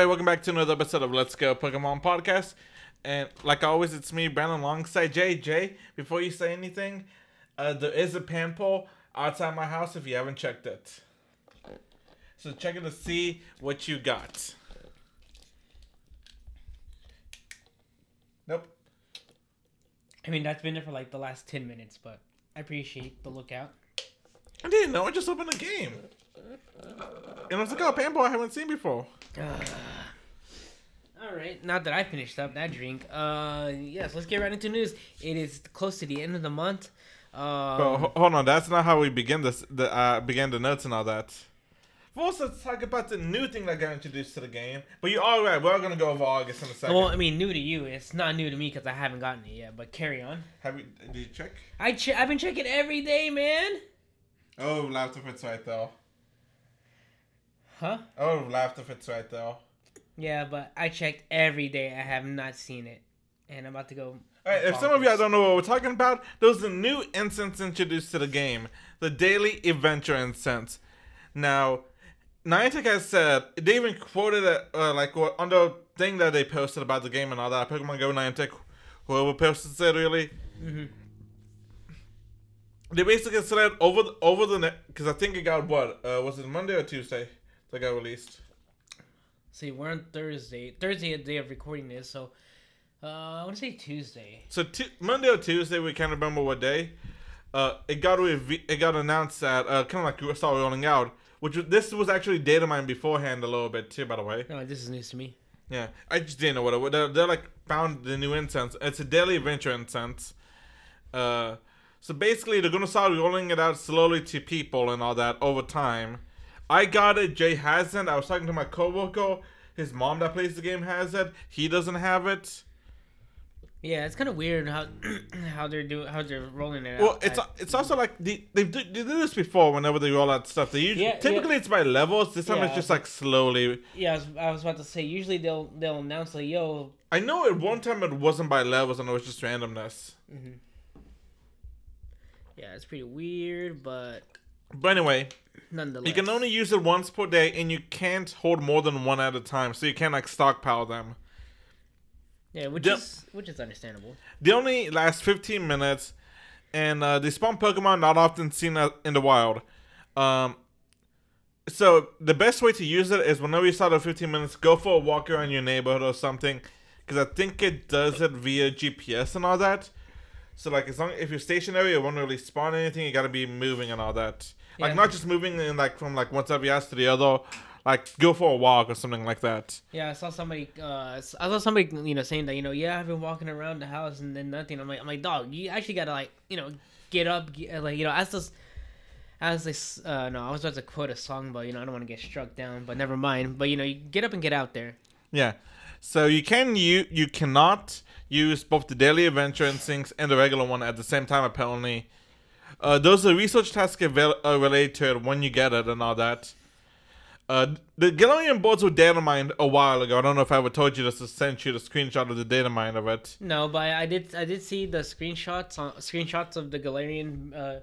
Hey, everybody, welcome back to another episode of Let's Go Pokemon Podcast. And like always, it's me, Brandon, alongside Jay. Jay, before you say anything, uh, there is a pan pole outside my house if you haven't checked it. So check it to see what you got. Nope. I mean, that's been there for like the last 10 minutes, but I appreciate the lookout. I didn't know. I just opened a game. And I was like, oh, pole I haven't seen before. All right, now that I finished up that drink, uh, yes, let's get right into news. It is close to the end of the month. Um, But ho- hold on, that's not how we begin this. The uh, began the notes and all that. First, let's talk about the new thing that got introduced to the game. But you're all right. We're gonna go over August in a second. well, I mean, new to you. It's not new to me because I haven't gotten it yet. But carry on. Have you? Did you check? I che- I've been checking every day, man. Oh, laughter fits right though. Huh? I would have laughed if it's right though. Yeah, but I checked every day. I have not seen it, and I'm about to go. All right, if some of y'all don't know what we're talking about, there's a new incense introduced to the game, the Daily Adventure Incense. Now, Niantic has said they even quoted it uh, like on the thing that they posted about the game and all that. Pokemon Go Niantic, whoever posted it really. Mhm. They basically said over the, over the because I think it got what uh, was it Monday or Tuesday that got released. See, we're on Thursday. Thursday, the day of recording this, so uh, I want to say Tuesday. So tu- Monday or Tuesday, we can't remember what day. Uh, it got rev- it got announced that uh, kind of like we started rolling out, which was, this was actually data mined beforehand a little bit too, by the way. No, this is news to me. Yeah, I just didn't know what it was. They're, they're like found the new incense. It's a daily adventure incense. Uh, so basically, they're gonna start rolling it out slowly to people and all that over time. I got it. Jay hasn't. I was talking to my coworker. His mom that plays the game has it. He doesn't have it. Yeah, it's kind of weird how how they're doing how they're rolling it out. Well, it's it's also like the, they do, they do this before. Whenever they roll out stuff, they usually Yeah, typically it's by levels. This time Yeah. it's just like slowly. yeah. I was, I was about to say usually they'll they'll announce like yo. I know at one time it wasn't by levels and it was just randomness. Mm-hmm. Yeah, it's pretty weird, but But anyway, nonetheless. you can only use it once per day, and you can't hold more than one at a time. So you can't like stockpile them. yeah, which Yep. is which is understandable. They only last 15 minutes, and uh, they spawn Pokemon not often seen in the wild. Um, so the best way to use it is whenever you start at 15 minutes, go for a walk around your neighborhood or something, because I think it does it via GPS and all that. So like as long if you're stationary, it won't really spawn anything. You gotta be moving and all that. Like Yeah. not just moving in like from like one side of your house to the other. Like go for a walk or something like that. Yeah, I saw somebody. Uh, I saw somebody, you know, saying that you know, yeah, I've been walking around the house and then nothing. I'm like, I'm like, dog, you actually gotta like, you know, get up, get, like, you know, as this, as this, uh, no, I was about to quote a song, but you know, I don't want to get struck down, but never mind. But you know, you get up and get out there. Yeah. So you can you you cannot use both the daily adventure incense and the regular one at the same time apparently. Uh, those are research tasks avail- uh, related to it when you get it and all that. Uh, the Galarian birds were data mined a while ago. I don't know if I ever told you this to send you the screenshot of the data mine of it. No, but I did, I did see the screenshots on screenshots of the Galarian. Uh,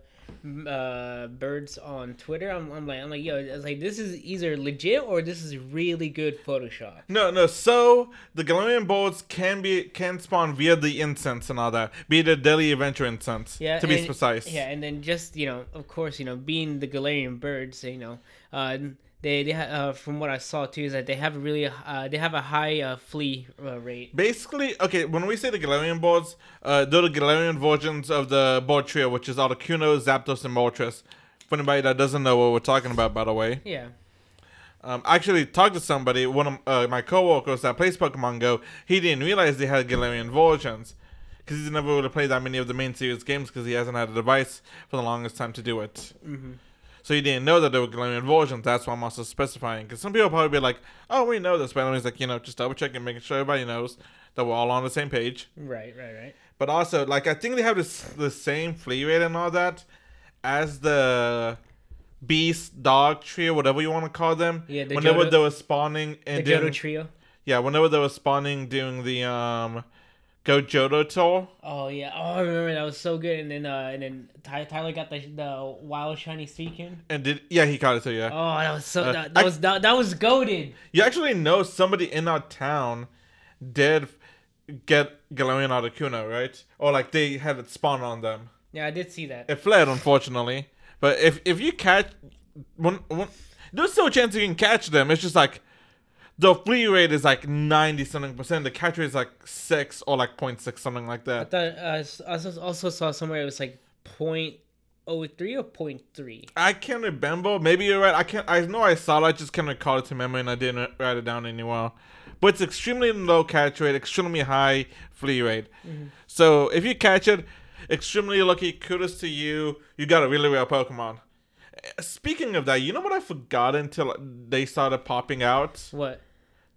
uh birds on twitter i'm, I'm like i'm like yo it's like this is either legit or this is really good photoshop No, no. So the Galarian birds can be can spawn via the incense and all that, be the daily adventure incense. Yeah, to be and- precise. Yeah, and then just you know, of course, you know, being the Galarian birds, you know, uh, they they ha- uh, from what I saw too is that they have a really uh, they have a high uh, flee uh, rate. Basically, okay, when we say the Galarian birds, uh, they're the Galarian versions of the bird trio, which is Articuno, Zapdos, and Moltres. For anybody that doesn't know what we're talking about, by the way. Yeah, Um, I actually talked to somebody, one of uh, my coworkers that plays Pokemon Go. He didn't realize they had Galarian versions because he's never really played that many of the main series games because he hasn't had a device for the longest time to do it. hmm So you didn't know that there were Galarian versions. That's why I'm also specifying. Because some people probably be like, "Oh, we know this," but anyways, like you know, just double checking, making sure everybody knows that we're all on the same page. right, right, right. But also, like I think they have this the same flee rate and all that as the beast dog trio, whatever you want to call them. Yeah, the whenever Johto- they were spawning The and Johto doing, trio. yeah, whenever they were spawning doing the um Go Johto Oh yeah. Oh, I remember that was so good. And then uh, and then Ty- Tyler got the the wild shiny Suicune. and did yeah he caught it too yeah. Oh, that was so Uh, that, that I- was that, that was goaded. You actually know somebody in our town did get Galarian Articuno, right? Or like they had it spawn on them. Yeah, I did see that. It fled, unfortunately. But if if you catch, when, there's still a chance you can catch them. It's just like the free rate is like ninety something percent. The catch rate is like six or like 0.6, something like that. I thought uh, I also- saw somewhere it was like point oh three or point three. I can't remember. Maybe you're right. I can't. I know I saw it. I just can't recall it to memory, and I didn't write it down anywhere. But it's extremely low catch rate, extremely high flee rate. So if you catch it, extremely lucky. Kudos to you. You got a really rare Pokemon. Eh, Speaking of that, you know what I forgot until they started popping out? What?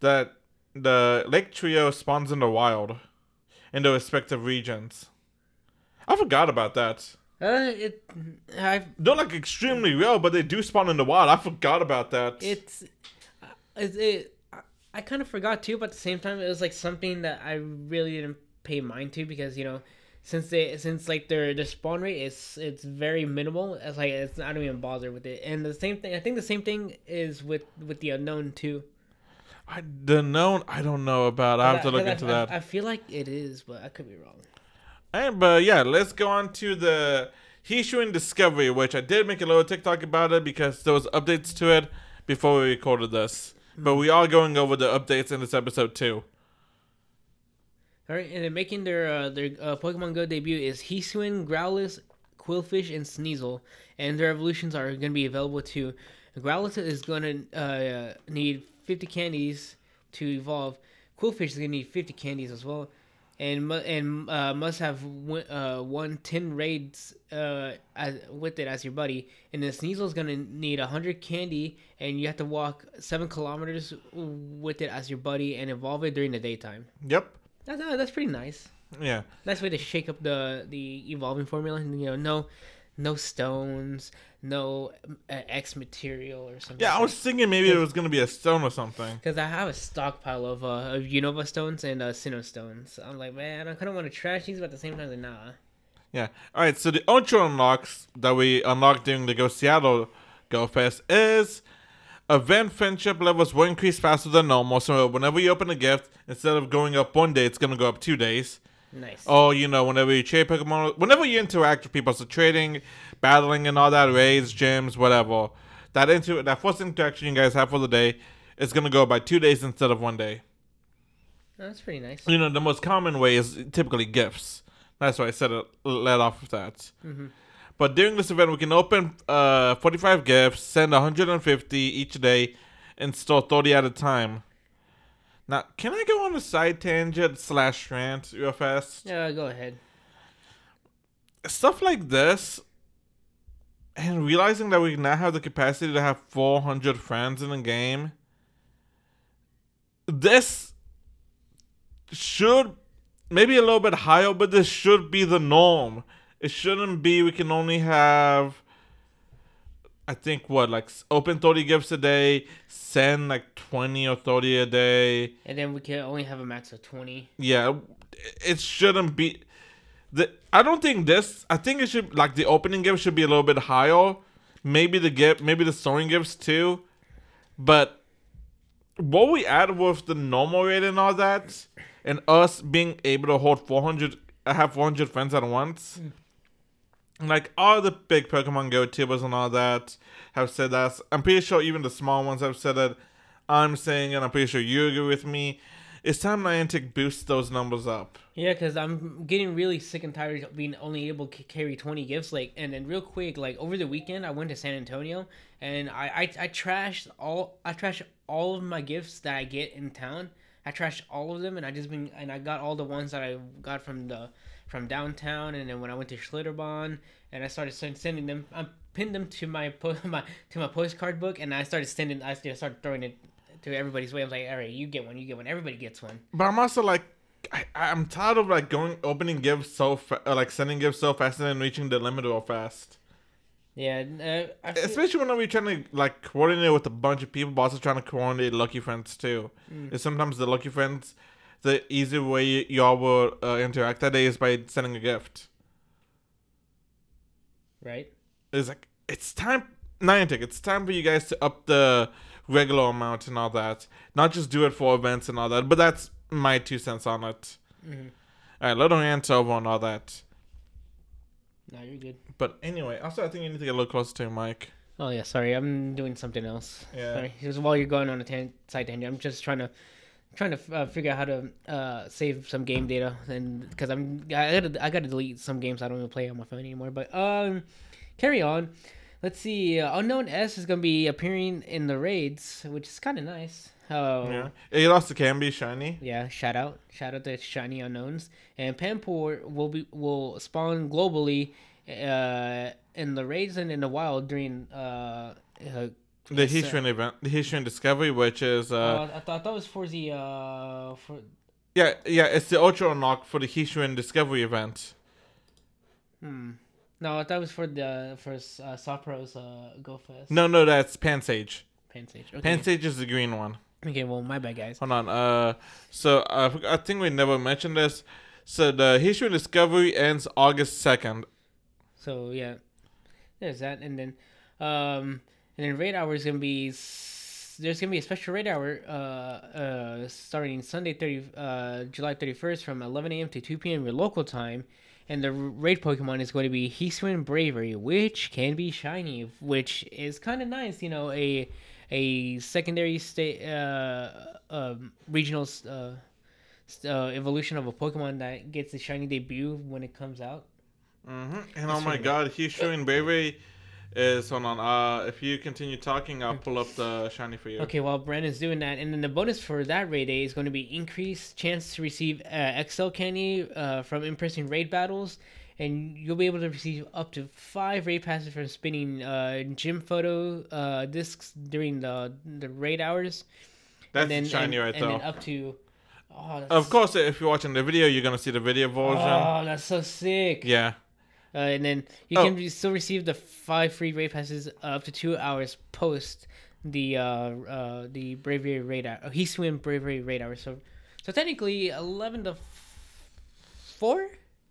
That the Lake Trio spawns in the wild, in the respective regions. I forgot about that. Uh, it, I, They're like extremely rare, but they do spawn in the wild. I forgot about that. it's, it, it I- I kind of forgot too, but at the same time, it was like something that I really didn't pay mind to because you know, since they since like their their spawn rate is it's very minimal. It's like it's I don't even bother with it. And the same thing, I think the same thing is with with the unknown too. I the known I don't know about. I have to look into I, that. I, feel like it is, but I could be wrong. And but yeah, let's go on to the Hisuian Discovery, which I did make a little TikTok about it because there was updates to it before we recorded this. But we are going over the updates in this episode too. All right, and then making their uh, their uh, Pokemon Go debut is Hisuian, Growlithe, Qwilfish, and Sneasel, and their evolutions are going to be available too. Growlithe is going to uh, need 50 candies to evolve. Qwilfish is going to need 50 candies as well, and and uh, must have one, uh, one 10 raids uh, as, with it as your buddy. And then Sneasel is going to need 100 candy, and you have to walk seven kilometers with it as your buddy and evolve it during the daytime. Yep. That's uh, that's pretty nice. Yeah. Nice way to shake up the the evolving formula. You know, no no stones, no uh, X material or something. Yeah, I was thinking maybe it was gonna be a stone or something. because I have a stockpile of uh of Unova stones and uh Sinnoh stones. I'm like, man, I kind of want to trash these, but at the same time, like, nah. Yeah. All right. So the Ultra unlocks that we unlocked during the Go Seattle Go Fest is event friendship levels will increase faster than normal. So whenever you open a gift, instead of going up one day, it's gonna go up two days. Nice. Oh, you know, whenever you trade Pokemon, whenever you interact with people, so trading, battling, and all that, raids, gyms, whatever, that inter- that first interaction you guys have for the day is gonna go by two days instead of one day. that's pretty nice. You know, the most common way is typically gifts. That's why I said it let off of that. But during this event, we can open uh, 45 gifts, send 150 each day, and store 30 at a time. Now, can I go on a side tangent slash rant real fast? Yeah, go ahead. Stuff like this, and realizing that we now have the capacity to have 400 friends in a game, this should maybe a little bit higher, but this should be the norm. It shouldn't be we can only have I think what like open 30 gifts a day, send like 20 or 30 a day. And then we can only have a max of twenty. Yeah, it shouldn't be the I don't think this I think it should like the opening gift should be a little bit higher. Maybe the gift maybe the storing gifts too. But what we add with the normal rate and all that, and us being able to hold 400, I have 400 friends at once, mm. Like all the big Pokemon Go tubers and all that have said that. I'm pretty sure even the small ones have said it. I'm saying, and I'm pretty sure you agree with me. It's time Niantic boosts those numbers up. Yeah, because I'm getting really sick and tired of being only able to carry 20 gifts. Like, and then real quick, like over the weekend, I went to San Antonio and I, I, I trashed all, I trashed all of my gifts that I get in town. I trashed all of them, and I just been, and I got all the ones that I got from the, from downtown, and then when I went to Schlitterbahn, and I started send- sending them, I pinned them to my, po- my, to my postcard book, and I started sending, I started throwing it to everybody's way. I was like, all right, you get one, you get one, everybody gets one. But I'm also like, I, I'm tired of like going opening gifts so fa- like sending gifts so fast and then reaching the limit real fast. Yeah, uh, Especially when we're trying to like coordinate with a bunch of people, but also trying to coordinate lucky friends too. Mm. Sometimes the lucky friends the easy way y'all will uh, interact that day is by sending a gift. Right. It's like it's time, Niantic. It's time for you guys to up the regular amount and all that. Not just do it for events and all that. But that's my two cents on it. Mm-hmm. All right, little ants over and all that. No, you're good. But anyway, also I think you need to get a little closer to your mic. Oh yeah, sorry, I'm doing something else. Yeah. Sorry, just while you're going on a tan- side tangent, I'm just trying to trying to uh, figure out how to uh, save some game data, and because I'm I gotta I gotta delete some games I don't even play on my phone anymore. But um, carry on. Let's see. Uh, Unknown S is gonna be appearing in the raids, which is kind of nice. Oh. Yeah, it also can be shiny. Yeah, shout out, shout out to shiny unknowns. And Panpour will be will spawn globally, uh, in the raids and in the wild during uh, uh The. Hisuian event, the Hisuian Discovery, which is uh, uh, I, thought, I thought it was for the uh for yeah, yeah, it's the Ultra Unlock for the Hisuian Discovery event. hmm no that was for the for uh, Sapporo's uh Go Fest. No, no, that's Pansage. Pansage. Okay. Pansage is the green one. okay, well my bad guys. Hold on. Uh, so uh, I think we never mentioned this. So the Hisuian Discovery ends August second. So yeah, there's that, and then um and then raid hour is gonna be s- there's gonna be a special raid hour uh uh starting Sunday thirty uh July thirty first from eleven a.m. to two p.m. your local time. And the raid Pokemon is going to be Hisuian Braviary, which can be shiny, which is kind of nice. You know, a a secondary state uh, um, regional uh, uh, evolution of a Pokemon that gets a shiny debut when it comes out. Mm-hmm. And oh my God, Hisuian Braviary is hold on. Uh, if you continue talking, I'll pull up the shiny for you. Okay, while Brandon's doing that, and then the bonus for that raid day is going to be increased chance to receive uh, XL candy uh, from in-person raid battles, and you'll be able to receive up to five raid passes from spinning uh, gym photo uh, discs during the the raid hours. That's and then, shiny and, right and there. then up to. Oh, Of course, if you're watching the video, you're gonna see the video version. Oh, that's so sick. Yeah. Uh, and then you Oh. can still receive the five free raid passes uh, up to two hours post the uh, uh, the Braviary raid hour. Uh, he swim Braviary raid hour. So so technically eleven to four,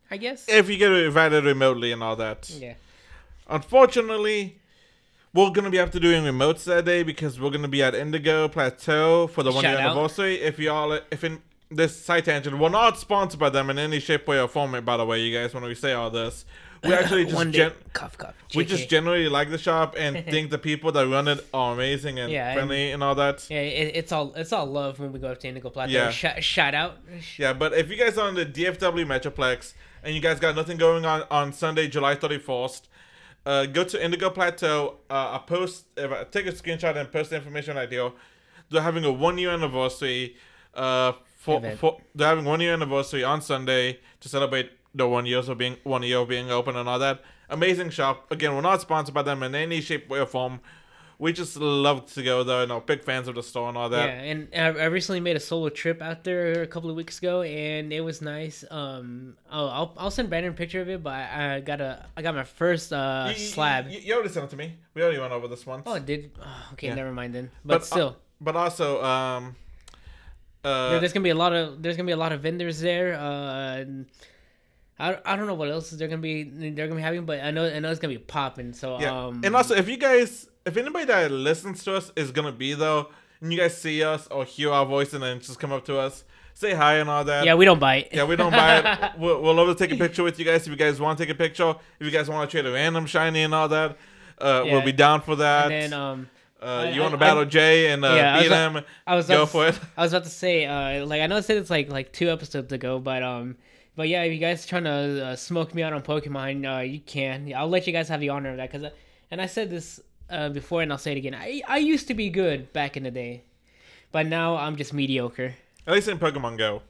I guess. If you get invited remotely and all that. yeah. Unfortunately, we're gonna be after doing remotes that day because we're gonna be at Indigo Plateau for the one year out. anniversary. If y'all, if in this side tangent, we're not sponsored by them in any shape, way, or form. By the way, you guys, when we say all this, we actually just gen- cough cough. we just generally like the shop and think the people that run it are amazing and Yeah, friendly and all that. yeah, it, it's all it's all love when we go up to Indigo Plateau. Yeah. Sh- shout out. Yeah, but if you guys are on the DFW Metroplex and you guys got nothing going on on Sunday, July 31st, uh, go to Indigo Plateau. Uh, I post, if I take a screenshot and post the information I do. They're having a one year anniversary. Uh, for, for they're having one year anniversary on Sunday to celebrate the one years of being one year of being open and all that. Amazing shop. Again, we're not sponsored by them in any shape, way, or form. We just love to go there and are big fans of the store and all that. Yeah, and I, recently made a solo trip out there a couple of weeks ago, and it was nice. Um, oh, I'll I'll send Brandon a picture of it, but I, got a I got my first uh You- you- slab. You, you already sent it to me. We already went over this once. Oh, did oh, okay, Yeah. never mind then. But, But, uh, still, But also, um, uh, there- there's gonna be a lot of there's gonna be a lot of vendors there. Uh, and I, I don't know what else they're gonna be they're gonna be having, but I know I know it's gonna be popping. So yeah. um, and also, if you guys, if anybody that listens to us is gonna be though, and you guys see us or hear our voice and then just come up to us, say hi and all that. yeah, we don't bite. Yeah, we don't bite. We'll, we'll love to take a picture with you guys if you guys want to take a picture. If you guys want to trade a random shiny and all that, uh, Yeah. we'll be down for that. and then um, uh, I- you want to I- battle Jay and uh, Yeah, I was beat him? I was Go for it. I was about to say, uh, like I know I said it's like like two episodes ago, but um, but yeah, if you guys trying to uh, smoke me out on Pokemon, uh, you can. I'll let you guys have the honor of that, cause, I, and I said this uh before, and I'll say it again. I I used to be good back in the day, but now I'm just mediocre. At least in Pokemon Go.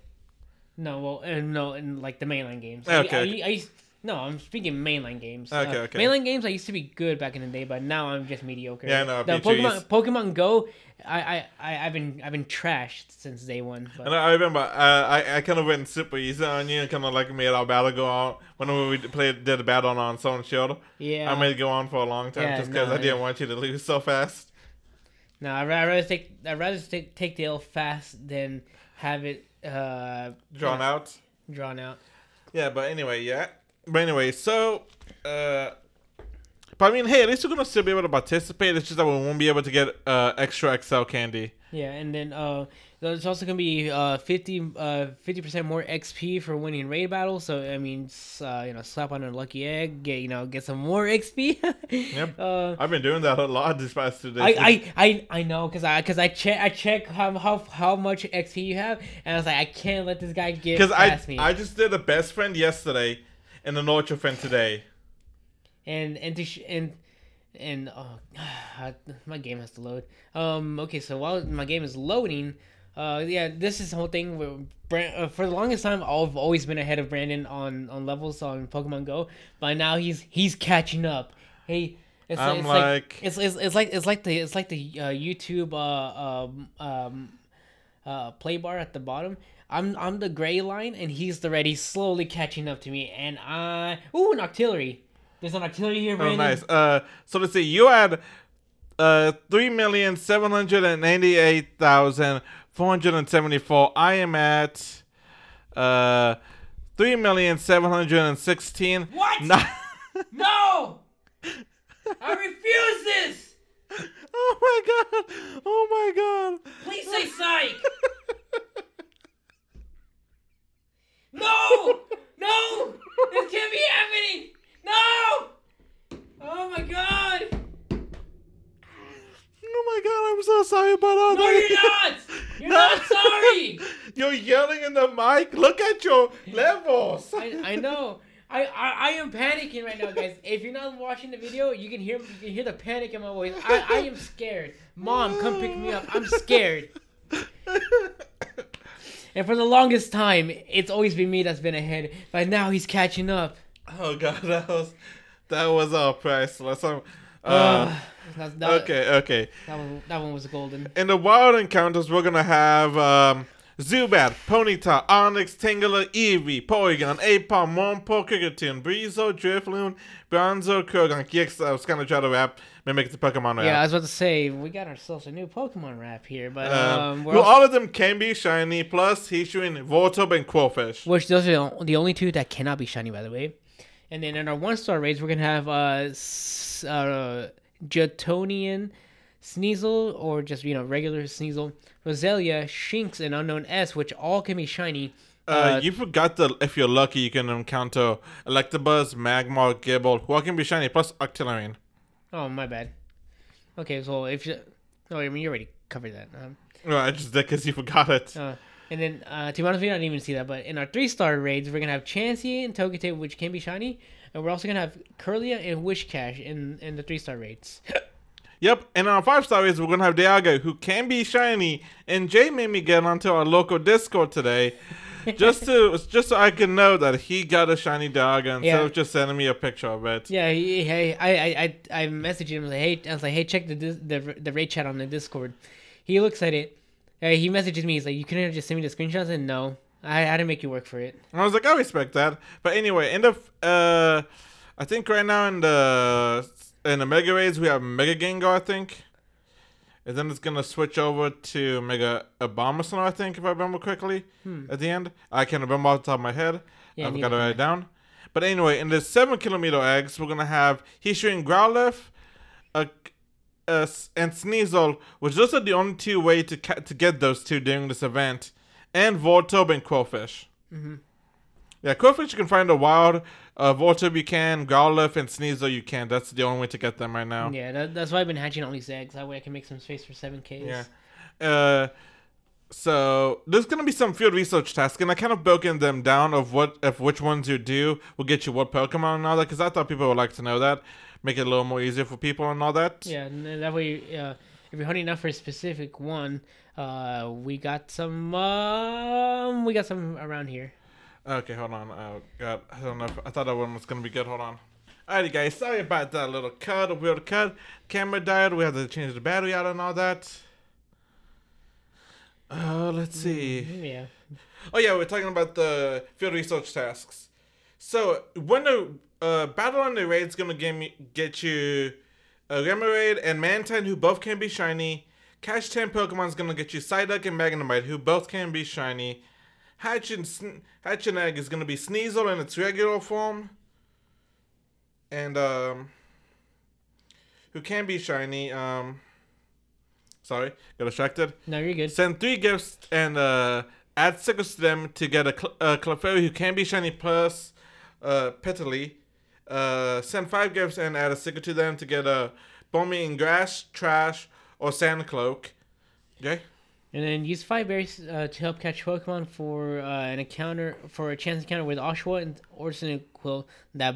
No, well, uh, no, in like the mainline games. Okay, I, I. I used, no, I'm speaking mainline games. Okay, uh, okay. Mainline games, I used to be good back in the day, but now I'm just mediocre. Yeah, no, The Pokemon, is- Pokemon Go, I, I, I, I've been, I've been trashed since day one. But And I remember uh, I I kind of went super easy on you and kind of like made our battle go on whenever we played did a battle on Sun Shield. yeah, I made it go on for a long time Yeah, just because no, I didn't yeah. want you to lose so fast. No, I'd rather, take I'd rather take take the L fast than have it uh Drawn out. drawn out. Yeah, but anyway, yeah. But anyway, so uh but I mean, hey, at least we're gonna still be able to participate. It's just that we won't be able to get uh extra XL candy. Yeah, and then uh, there's also gonna be uh 50 uh 50 percent more XP for winning raid battles. So I mean, uh, you know, slap on a lucky egg, get you know, get some more XP. Yep. Uh, I've been doing that a lot these past two days. I, I, I, I know because I because I check I check how, how how much XP you have and I was like I can't let this guy get because I past me I just did a best friend yesterday and an ultra friend today. and and to sh- and and oh my game has to load. Um okay so while my game is loading uh yeah this is the whole thing where Brand, uh, for the longest time I've always been ahead of Brandon on on levels on Pokemon Go but now he's he's catching up. Hey it's, I'm it's like- it's, it's it's like it's like the it's like the uh, YouTube uh um um uh play bar at the bottom I'm I'm the gray line and he's the red he's slowly catching up to me and I ooh an Octillery there's an Octillery here Oh, nice. Uh, so let's see. You had uh three million seven hundred and eighty-eight thousand four hundred and seventy-four. I am at uh three million seven hundred and sixteen. What? Not- No! I refuse this! oh my god! Oh my god! Please say psych! No! No! This can't be happening! No! Oh my god! Oh my god! I'm so sorry about all No, that. you're not! You're not sorry! You're yelling in the mic. Look at your levels. I, I know. I, I, I am panicking right now, guys. If you're not watching the video, you can hear you can hear the panic in my voice. I, I am scared. Mom, come pick me up. I'm scared. And for the longest time, it's always been me that's been ahead. But now he's catching up. oh god, that was that was all priceless. Um, uh, Uh, that, that, okay, okay. That one, that one was golden. In the wild encounters, we're gonna have um, Zubat, Ponyta, Onix, Tangela, Eevee, Porygon, Apom, Wurmple, Kricketune, Breezo, Drifloon, Bronzo, Kurgan, GX. I was gonna try to rap, mimic the Pokemon rap. Yeah, I was about to say we got ourselves a new Pokemon rap here, but Um, um, we're all of them can be shiny, plus Hisuian, Voltorb, and Qwilfish. which those are the only two that cannot be shiny, by the way. And then in our one star raids, we're gonna have uh, uh Jetonian, Sneasel, or just you know regular Sneasel, Roselia, Shinx, and Unknown S, which all can be shiny. Uh, you forgot that if you're lucky, you can encounter Electabuzz, Magmar, Gible, who all can be shiny, plus Octillery. Oh, my bad. Okay, so if you, no, I mean you already covered that. Um, No, I just did because you forgot it. Uh, and then, uh, to be honest, we don't even see that. But in our three star raids, we're gonna have Chansey and Togetic, which can be shiny, and we're also gonna have Kirlia and Whiscash in in the three star raids. Yep, and on five star is we're gonna have Dialga, who can be shiny, and Jay made me get onto our local Discord today, just to just so I can know that he got a shiny Dialga instead Yeah. of just sending me a picture of it. yeah, he, hey, I, I, I, I messaged him like, hey, I was like, hey, check the the the raid chat on the Discord. He looks at it. Uh, he messages me. He's like, you couldn't have just send me the screenshots, and no, I, I had to make you work for it. And I was like, I respect that. But anyway, in the uh, I think right now in the in the Mega Raids we have Mega Gengar, I think, and then it's gonna switch over to Mega Abomasnow, I think, if I remember correctly. At the end, I can't remember off the top of my head. Yeah, I've got to write it down. But anyway, in the seven kilometer eggs, we're gonna have Hisuian Growlithe, a, a, and Sneasel, which those are the only two way to ca- to get those two during this event, and Voltorb and Qwilfish. Mm-hmm. Yeah, Qwilfish you can find a wild. Uh, Voltorb you can, Growlithe and Sneasel you can. That's the only way to get them right now. Yeah, that, that's why I've been hatching all these eggs. That way I can make some space for seven Ks. Yeah. Uh, so there's gonna be some field research tasks, and I kind of broken them down of what of which ones you do will get you what Pokemon and all that, because I thought people would like to know that, make it a little more easier for people and all that. Yeah, and that way, uh, if you're hunting out for a specific one, uh, we got some, um, we got some around here. Okay, hold on. Oh God, I don't know. If, I thought that one was gonna be good. Hold on. Alrighty, guys. Sorry about that little cut, a weird cut. Camera died. We had to change the battery out and all that. Uh, let's see. Yeah. Oh yeah, we're talking about the field research tasks. So when the uh, battle on the raid is gonna get me get you a Remoraid and Mantine, who both can be shiny, Catch 10 Pokemon is going to get you Psyduck and Magnemite, who both can be shiny. Hatch and, Sn- Hatch and Egg is going to be Sneasel in its regular form. And, um, who can be shiny. Um, sorry, got distracted. No, you're good. Send three gifts and uh, add stickers to them to get a, Cl- a Clefairy who can be shiny plus uh, Petilil. Uh, send five gifts and add a sticker to them to get a Burmy in Grass, Trash, or Sand Cloak. Okay? And then use five berries uh, to help catch Pokemon for uh, an encounter for a chance encounter with Oshawott and or Quill that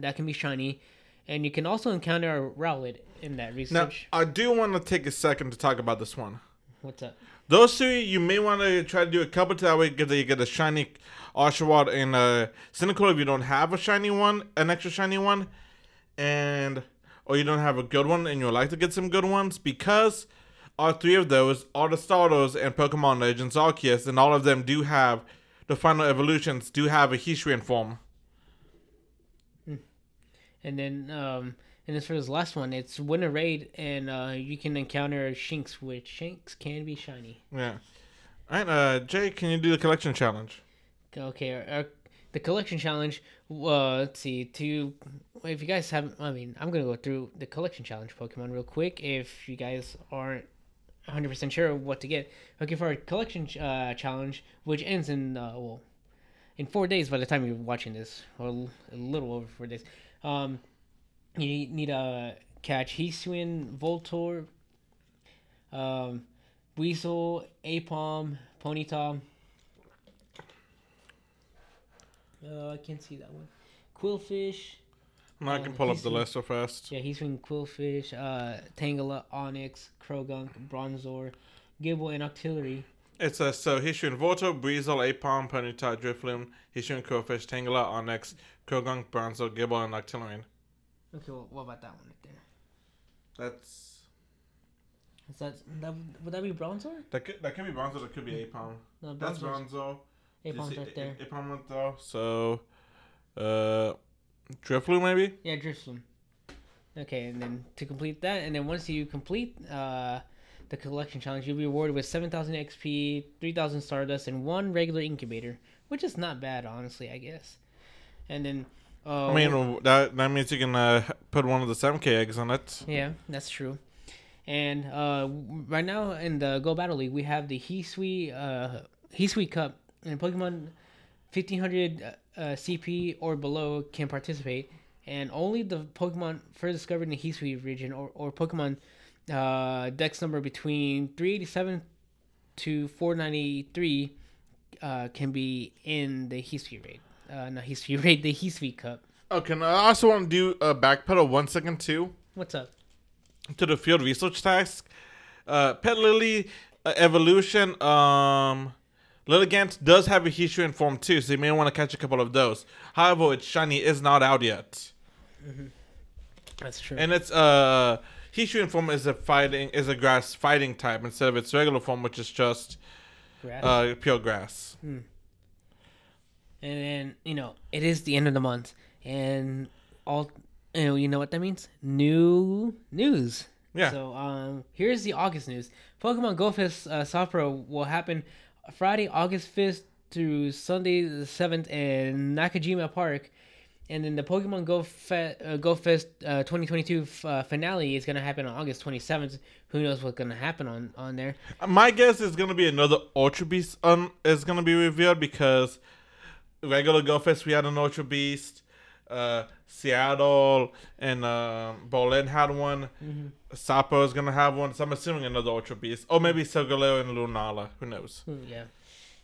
that can be shiny, and you can also encounter a Rowlet in that research. Now. I do want to take a second to talk about this one. What's up? Those two, you may want to try to do a couple to that way because you get a shiny Oshawott and a Cyndaquil if you don't have a shiny one, an extra shiny one, and or you don't have a good one and you'd like to get some good ones because all three of those are the starters and Pokemon Legends Arceus, and all of them do have the final evolutions do have a Hisuian form. And then um, and as for this last one, it's win a raid and uh, you can encounter Shinx, which Shinx can be shiny. Yeah. All right, uh, Jay, can you do the collection challenge? Okay, our, our, the collection challenge. Uh, let's see. To if you guys haven't, I mean, I'm gonna go through the collection challenge Pokemon real quick. If you guys aren't 100 percent sure what to get, looking for a collection uh, challenge, which ends in uh, well, in four days by the time you're watching this, or a little over four days. Um, you need a catch Hisuian, Voltor, um, Weasel, Apom, Ponyta. Uh, I can't see that one. Qwilfish. No, I can pull up the list so fast. Yeah, he's from Qwilfish, uh, Tangela, Onix, Croagunk, Bronzor, Gible, and Octillery. It says so Hisuian Volto, Breezel, Apom, Ponyta, Drifloon, Hisuian Crowfish, Tangela, Onix, Croagunk, Bronzo, Gible, and Octillery. Okay, well, what about that one right there? That's Is that, that would that be Bronzor? that could that could be Bronzo, that could be Apom. No, That's Bronzor's Bronzo. Apom's right there. Apom right there. So uh Drifloon maybe? Yeah, Drifloon. Okay, and then to complete that, and then once you complete uh, the collection challenge, you'll be rewarded with 7,000 XP, 3,000 Stardust, and one regular incubator, which is not bad, honestly, I guess. And then. Uh, I mean that that means you can uh, put one of the seven K eggs on it. Yeah, that's true. And uh, right now in the Go Battle League, we have the Hisui uh, Hisui Cup, and Pokemon 1500 uh, CP or below can participate, and only the Pokemon first discovered in the Hisui region or, or Pokemon uh, Dex number between 387 to 493 uh, can be in the Hisui raid. Uh, not Hisui raid, the Hisui Cup. Okay, and I also want to do a backpedal one second too What's up? to the field research task. Uh, Petilil uh, evolution. Um, Lilligant does have a Hisuian form too, so you may want to catch a couple of those. However, its shiny is not out yet, That's true. and its uh Hisuian form is a fighting is a grass fighting type instead of its regular form, which is just Grass. uh pure grass. and then you know it is the end of the month and all you know you know what that means new news Yeah. so um here's the august news pokemon go fest uh, soft pro will happen friday august 5th through sunday the 7th in nakajima park and then the Pokemon Go, Fe- uh, Go Fest uh, 2022 f- uh, finale is gonna happen on August 27th. Who knows what's gonna happen on on there? My guess is gonna be another Ultra Beast um is gonna be revealed because regular Go Fest we had an Ultra Beast, uh, Seattle and uh, Berlin had one. Sapo is gonna have one, so I'm assuming another Ultra Beast, or maybe Solgaleo and Lunala. Who knows? Yeah,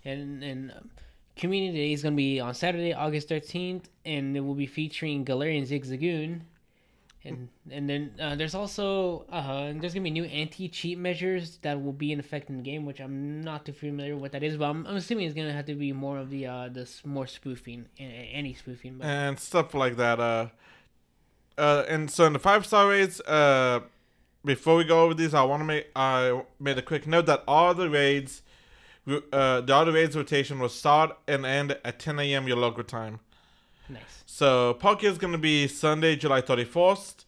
and and um, Community Day is gonna be on Saturday, August thirteenth, and it will be featuring Galarian Zigzagoon, and and then uh, there's also uh, there's gonna be new anti cheat measures that will be in effect in the game, which I'm not too familiar with what that is, but I'm, I'm assuming it's gonna have to be more of the uh this more spoofing, any spoofing. But and stuff like that. Uh, uh, and so in the five star raids, uh, before we go over these, I want to make I made a quick note that all the raids, uh, the all the raids rotation will start and end at 10 a.m. your local time. nice. So Poké is gonna be Sunday, July 31st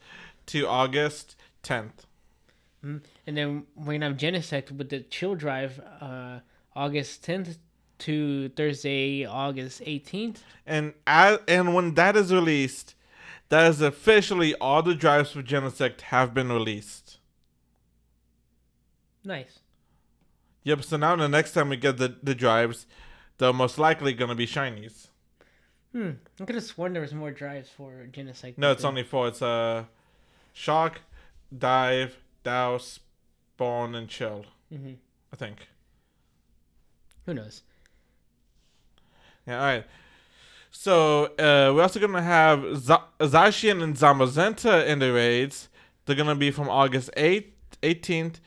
to August 10th. Mhm. And then we're gonna have Genesect with the Chill Drive, uh, August 10th to Thursday, August 18th. And as, and when that is released, that is officially all the drives for Genesect have been released. Nice. Yep. So now the next time we get the the drives, they're most likely gonna be shinies. Hmm. I could have sworn there was more drives for Genesect. No, it's only four. It's uh, shock, dive, douse, spawn, and chill. Mhm. I think. Who knows? Yeah. All right. So uh, we're also gonna have Z- Zacian and Zamazenta in the raids. They're gonna be from August eighth, eighteenth,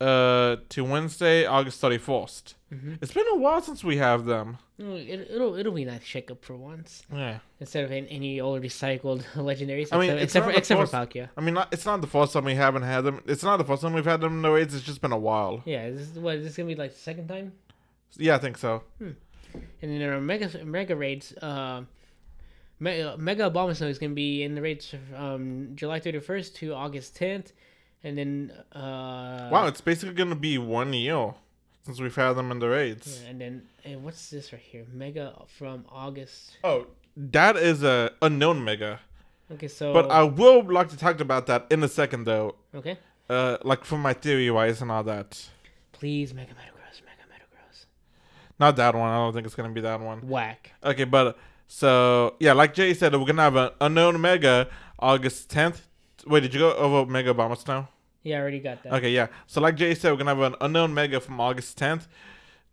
uh, to Wednesday, August thirty first. Mhm. It's been a while since we have them. It, it'll it'll be nice shake up for once Yeah. instead of any old recycled legendaries. I mean, except, except for except for Palkia. I mean, not, it's not the first time we haven't had them. It's not the first time we've had them in the raids. It's just been a while. Yeah, this is what is this gonna be like the second time? Yeah, I think so. And then there are mega mega raids. Uh, Mega, mega Abomasnow is gonna be in the raids um July thirty first to August tenth, and then uh Wow, it's basically gonna be one year since we've had them in the raids. yeah, and then and what's this right here? Mega from August. Oh, that is a unknown mega. Okay, so But I will like to talk about that in a second, though. okay, Uh, like from my theory wise and all that. please Mega Metagross, Mega Metagross, Not that one. I don't think it's gonna be that one. whack. Okay, but so yeah, like Jay said, we're gonna have an unknown mega August tenth. Wait, did you go over Mega Abomasnow? Yeah, I already got that. Okay, yeah. So like Jay said, we're gonna have an unknown mega from August 10th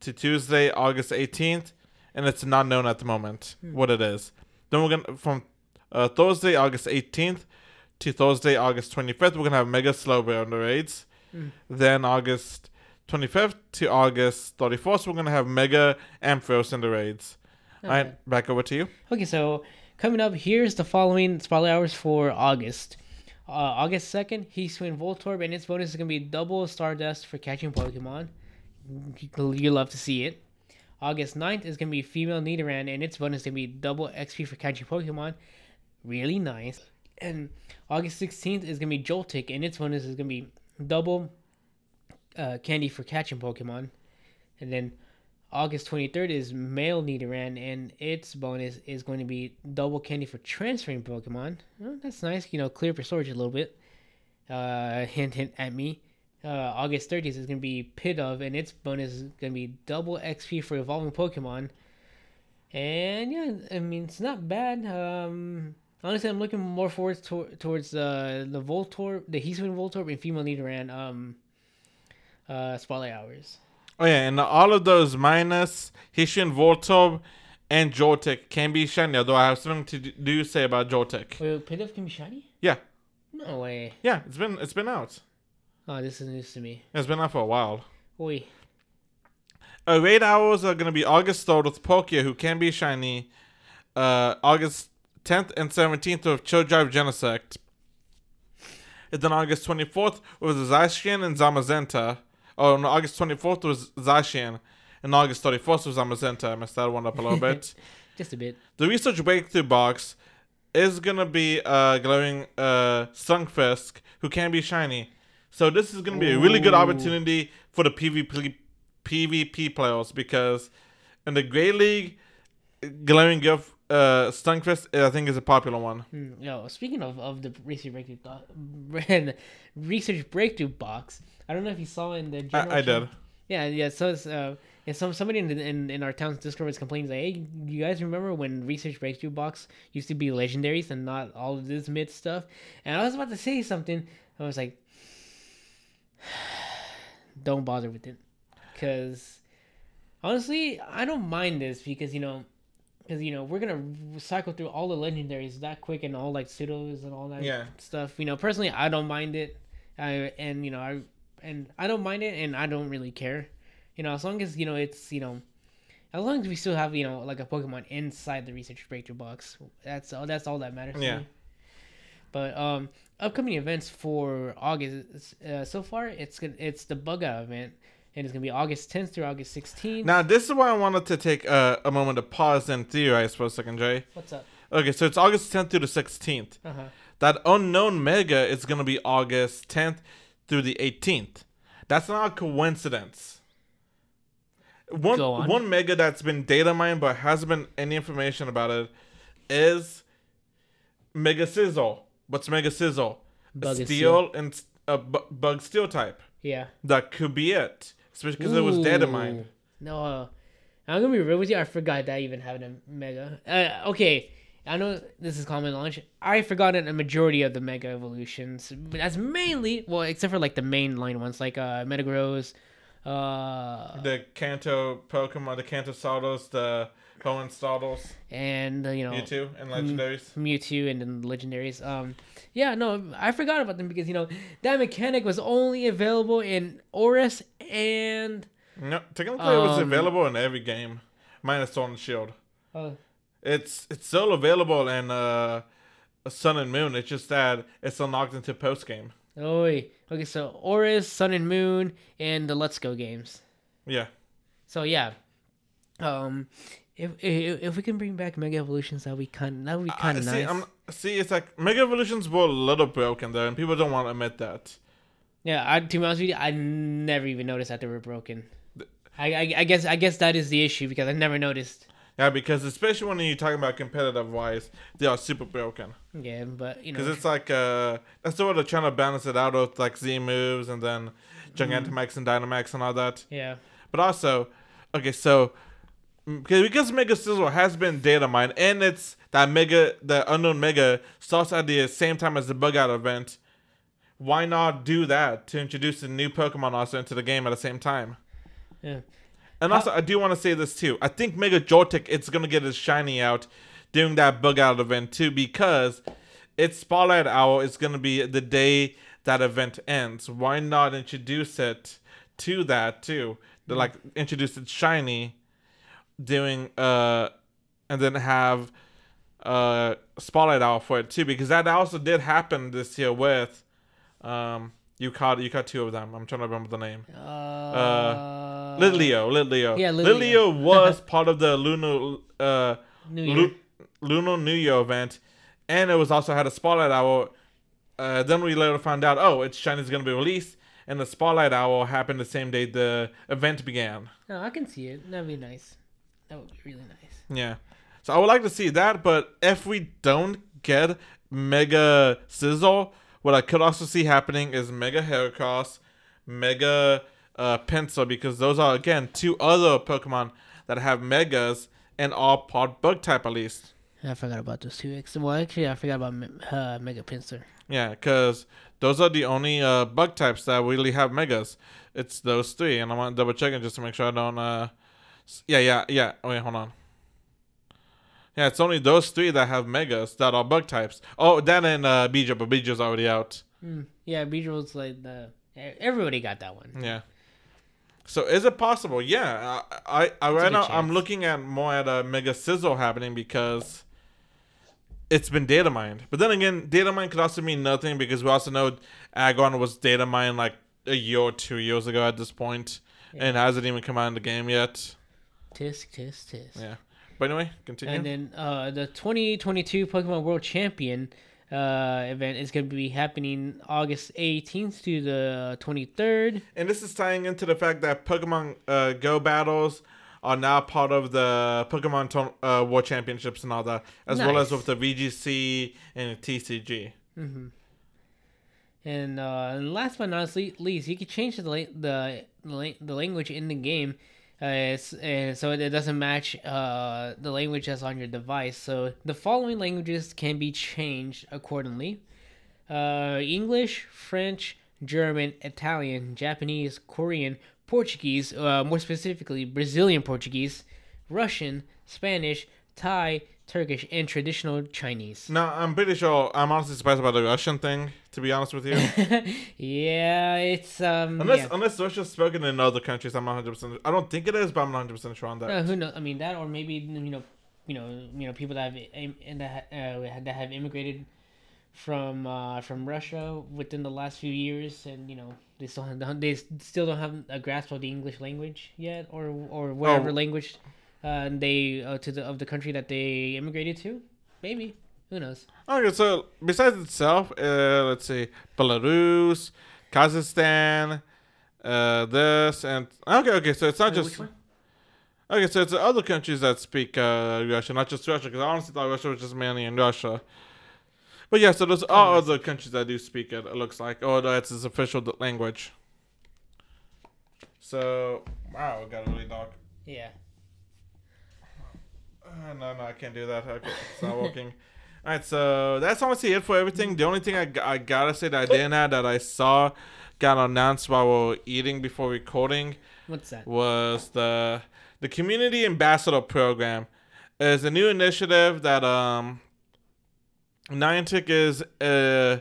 to Tuesday, August 18th, and it's not known at the moment what it is. Then we're gonna from uh, Thursday, August 18th to Thursday, August 25th, we're gonna have Mega slow on the raids. Mm. Then August 25th to August 31st, we're gonna have Mega Ampharos in the raids. All Okay. right, back over to you. Okay, so coming up, here's the following spotlight hours for August. Uh, August 2nd, he's Swing Voltorb, and its bonus is going to be double Stardust for catching Pokemon. You love to see it. August 9th is going to be Female Nidoran, and its bonus is going to be double XP for catching Pokemon. Really nice. And August 16th is going to be Joltik, and its bonus is going to be double uh, candy for catching Pokemon. And then August 23rd is male Nidoran, and its bonus is going to be double candy for transferring Pokemon. Oh, that's nice. You know, clear your storage a little bit. Uh, hint, hint at me. Uh, August 30th is going to be Pit of, and its bonus is going to be double XP for evolving Pokemon. And yeah, I mean, it's not bad. Um, honestly, I'm looking more forward to- towards uh, the Voltorb, the Hisuian Voltorb, and female Nidoran um, uh, Spotlight Hours. Oh yeah, and all of those minus Hisuian Voltorb and Joltik can be shiny, although I have something to do say about Joltik. Wait, Pit can be shiny? Yeah. No way. Yeah, it's been it's been out. Oh, this is news to me. It's been out for a while. Oi. Uh, raid hours are gonna be August third with Palkia, who can be shiny. Uh, August tenth and seventeenth with Chill Drive Genesect. And then August twenty fourth with Zacian and Zamazenta. Oh, no, August twenty fourth was Zacian, and August thirty first was Amazenta. I messed that one up a little bit. Just a bit. The research breakthrough box is gonna be uh glowing uh Stunfisk, who can be shiny. So this is gonna be a really good opportunity for the PvP PvP players because in the Great League, glowing of uh Stunfisk I think is a popular one. Hmm, yo, speaking of, of the research breakthrough research breakthrough box, I don't know if you saw in the general I, I did. Yeah, yeah. So it's uh, yeah, some somebody in, the, in in our town's Discord was complaining like, hey, you guys remember when research breakthrough box used to be legendaries and not all of this mid stuff? And I was about to say something. I was like, don't bother with it, because honestly, I don't mind this because you know. Because you know we're gonna cycle through all the legendaries that quick and all like pseudos and all that Yeah. stuff. You know, personally, I don't mind it. I and you know I and I don't mind it, and I don't really care. You know, as long as you know it's you know, as long as we still have you know like a Pokemon inside the research breakthrough box, that's all. That's all that matters. Yeah. But um, upcoming events for August uh, so far it's gonna it's the bug out event, and it's gonna be August 10th through August 16th. Now this is why I wanted to take uh, a moment to pause and theorize for a second, Jay. What's up? Okay, so it's August tenth through the sixteenth. Uh huh. That unknown mega is gonna be August 10th through the 18th. That's not a coincidence. One on. one mega that's been data mined but hasn't been any information about it is Mega Scizor. What's Mega Scizor? Bug steel and a bu- bug steel type. Yeah. That could be it, especially because it was data mined. No, uh, I'm gonna be real with you. I forgot that I even having a mega. Uh, okay, I know this is common knowledge. I've forgotten a majority of the mega evolutions, but that's mainly well, except for like the main line ones, like uh, Metagross, uh, The Kanto Pokemon, the Kanto Saldos, the Hoenn and uh, you know Mewtwo, and legendaries. Mewtwo and then the legendaries. Um, yeah, no, I forgot about them because you know that mechanic was only available in ORAS and No, technically it was Um, available in every game, minus Sword and Shield. uh, It's it's still available in uh, Sun and Moon. It's just that it's unlocked into post game. oh okay, so ORAS, Sun and Moon, and the Let's Go games. Yeah, So yeah, um, if if, if we can bring back Mega Evolutions, that would be kind that would be kind of see, nice. I'm, see, it's like Mega Evolutions were a little broken there, and people don't want to admit that. Yeah, I, to be honest with you, I never even noticed that they were broken. I, I, I guess I guess that is the issue because I never noticed. Yeah, because especially when you're talking about competitive wise, they are super broken. Yeah, but you know, Because it's like uh, that's the way they're trying to balance it out with like Z moves and then Gigantamax and Dynamax and all that. yeah, But also, okay, so mm, because because Mega Scizor has been data mined and it's that Mega the unknown Mega starts at the same time as the bug out event. Why not do that to introduce a new Pokemon also into the game at the same time? yeah. And also, I do want to say this too. I think Mega Joltik it's gonna get its shiny out during that bug out event too because its Spotlight Hour is gonna be the day that event ends. Why not introduce it to that too? To, like introduce it shiny doing uh and then have uh Spotlight Hour for it too because that also did happen this year with um you caught you caught two of them. I'm trying to remember the name. Uh, Litleo, Litleo. Yeah, Litleo, Litleo. was part of the Lunar uh New Year. Lu- Lunar New Year event, and it was also had a spotlight hour. Uh, then we later found out, oh, it's Shiny's gonna be released, and the spotlight hour happened the same day the event began. No, I can see it. That'd be nice. That would be really nice. Yeah, so I would like to see that, but if we don't get Mega Scizor, what I could also see happening is Mega Heracross, Mega uh, Pinsir, because those are again two other Pokemon that have Megas and are part Bug type at least. I forgot about those two. Well, actually, I forgot about uh, Mega Pinsir. Yeah, because those are the only uh, bug types that really have megas. It's those three, and I want to double check it just to make sure I don't. Uh, yeah, yeah, yeah. Oh, wait, hold on. Yeah, it's only those three that have megas that are bug types. Oh, then and uh, Beedrill, but Beedrill's already out. Mm. Yeah, Beedrill's like the everybody got that one. Yeah. So is it possible? Yeah, I, I, I right now I'm looking at more at a mega Scizor happening because it's been data mined. But then again, data mine could also mean nothing because we also know Agon was data mined like a year or two years ago at this point, and hasn't even come out in the game yet. Tisk, tisk, tisk. Yeah. But anyway, continue. And then uh, the 2022 Pokemon World Champion uh, event is going to be happening August 18th to the 23rd. And this is tying into the fact that Pokemon uh, Go battles are now part of the Pokemon ton- uh, World Championships and all that, as well as with the VGC and TCG. hmm And, uh, and last but not least, you can change the la- the the language in the game, uh, uh, so it doesn't match uh, the language that's on your device. So the following languages can be changed accordingly: uh, English, French, German, Italian, Japanese, Korean, Portuguese, uh, more specifically Brazilian Portuguese, Russian, Spanish, Thai, Turkish, and traditional Chinese. Now, I'm pretty sure, I'm honestly surprised about the Russian thing, to be honest with you. yeah, it's um. Unless, yeah. unless Russia's spoken in other countries, I'm not 100%. I don't think it is, but I'm not 100% sure on that. Uh, who knows? I mean that, or maybe you know, you know, you know, people that have and that ha- uh, that have immigrated from uh, from Russia within the last few years, and you know, they still have, they still don't have a grasp of the English language yet, or or whatever Oh. language uh, they uh, to the of the country that they immigrated to. Maybe who knows? Okay, so besides itself, uh, let's see, Belarus, Kazakhstan, uh, this and okay, okay. So it's not Wait, just okay. So it's other countries that speak uh, Russian, not just Russia. Because I honestly thought Russia was just mainly in Russia. But yeah, so there's other countries that do speak it. It looks like, oh, that's its official language. So wow, it got really dark. Yeah. Uh, no, no, I can't do that. Okay, it's not working. All right, so that's honestly it for everything. The only thing I, I gotta say that I didn't add that I saw got announced while we were eating before recording What's that? was the the community ambassador program is a new initiative that um Niantic is uh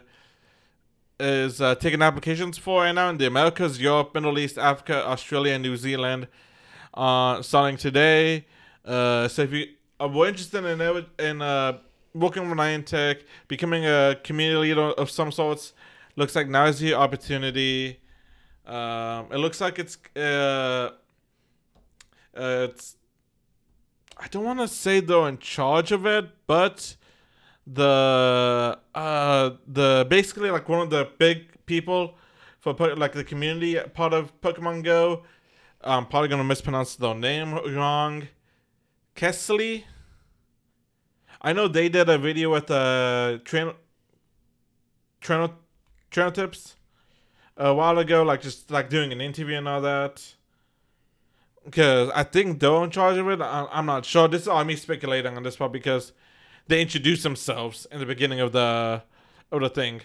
is uh, taking applications for right now in the Americas, Europe, Middle East, Africa, Australia, and New Zealand. Uh, starting today. Uh, so if you are more interested in in uh working with Niantic, becoming a community leader of some sorts, looks like now is your opportunity. Um, it looks like it's uh, uh, it's. I don't want to say they're in charge of it, but the uh the basically like one of the big people for like the community part of Pokemon Go. I'm probably gonna mispronounce their name wrong. Kesley. I know they did a video with uh trainer tips a while ago, like just like doing an interview and all that. Because I think they're in charge of it. I, I'm not sure. This is all me speculating on this part because they introduced themselves in the beginning of the of the thing.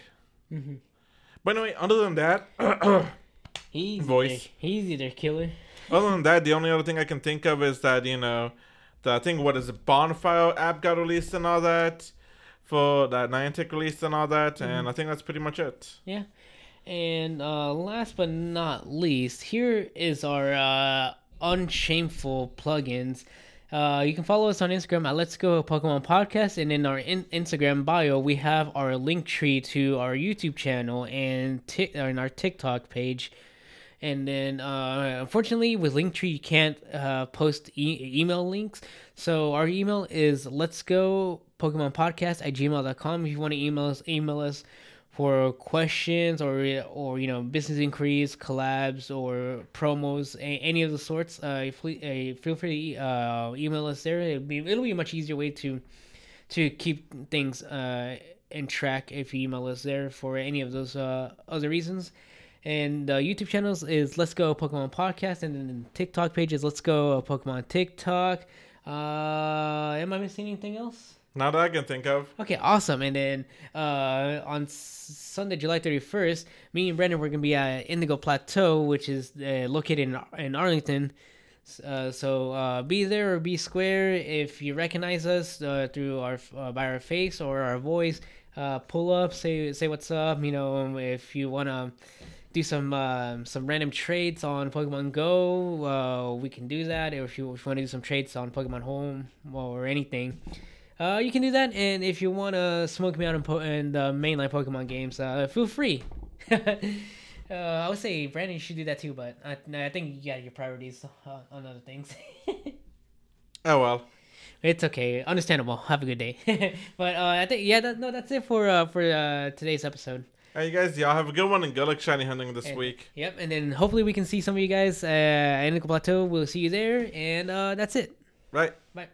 Mm-hmm. But anyway, other than that, He's Voice. Their, he's either killer. other than that, the only other thing I can think of is that you know, the I think what is it, Bonfire app got released and all that, for that Niantic released and all that, and I think that's pretty much it. Yeah. And uh, last but not least, here is our uh, unshameful plugins. Uh, you can follow us on Instagram at Let's Go Pokemon Podcast, and in our in- Instagram bio, we have our Linktree to our YouTube channel and ti- and our TikTok page. And then, uh, unfortunately, with Linktree, you can't uh, post e- email links. So our email is let's go Pokemon Podcast at gmail.com. If you want to email us, email us for questions or or you know business inquiries, collabs or promos, a- any of the sorts. Uh, uh, feel free to uh, email us there. It'll be it'll be a much easier way to to keep things uh, in track if you email us there for any of those uh, other reasons. And the YouTube channels is Let's Go Pokemon Podcast, and then TikTok page is Let's Go Pokemon TikTok. Uh, am I missing anything else? Not that I can think of. Okay, awesome. And then uh, on Sunday, July 31st, me and Brendan, we're going to be at Indigo Plateau, which is uh, located in, in Arlington. Uh, so uh, be there or be square. If you recognize us uh, through our uh, by our face or our voice, uh, pull up, say say what's up. You know, if you want to do some um, some random trades on Pokemon Go, uh, we can do that. If you, if you want to do some trades on Pokemon Home or anything, uh, you can do that. And if you want to smoke me out in, po- in the mainline Pokemon games, uh, feel free. uh, I would say Brandon, you should do that too, but I, I think you got your priorities uh, on other things. Oh well. It's okay, understandable. Have a good day. but uh, I think yeah, that, no, that's it for uh, for uh, today's episode. Hey, you guys, y'all have a good one and good luck shiny hunting this And- week. Yep, and then hopefully we can see some of you guys uh, at Indigo Plateau. We'll see you there, and uh, that's it. Right. Bye.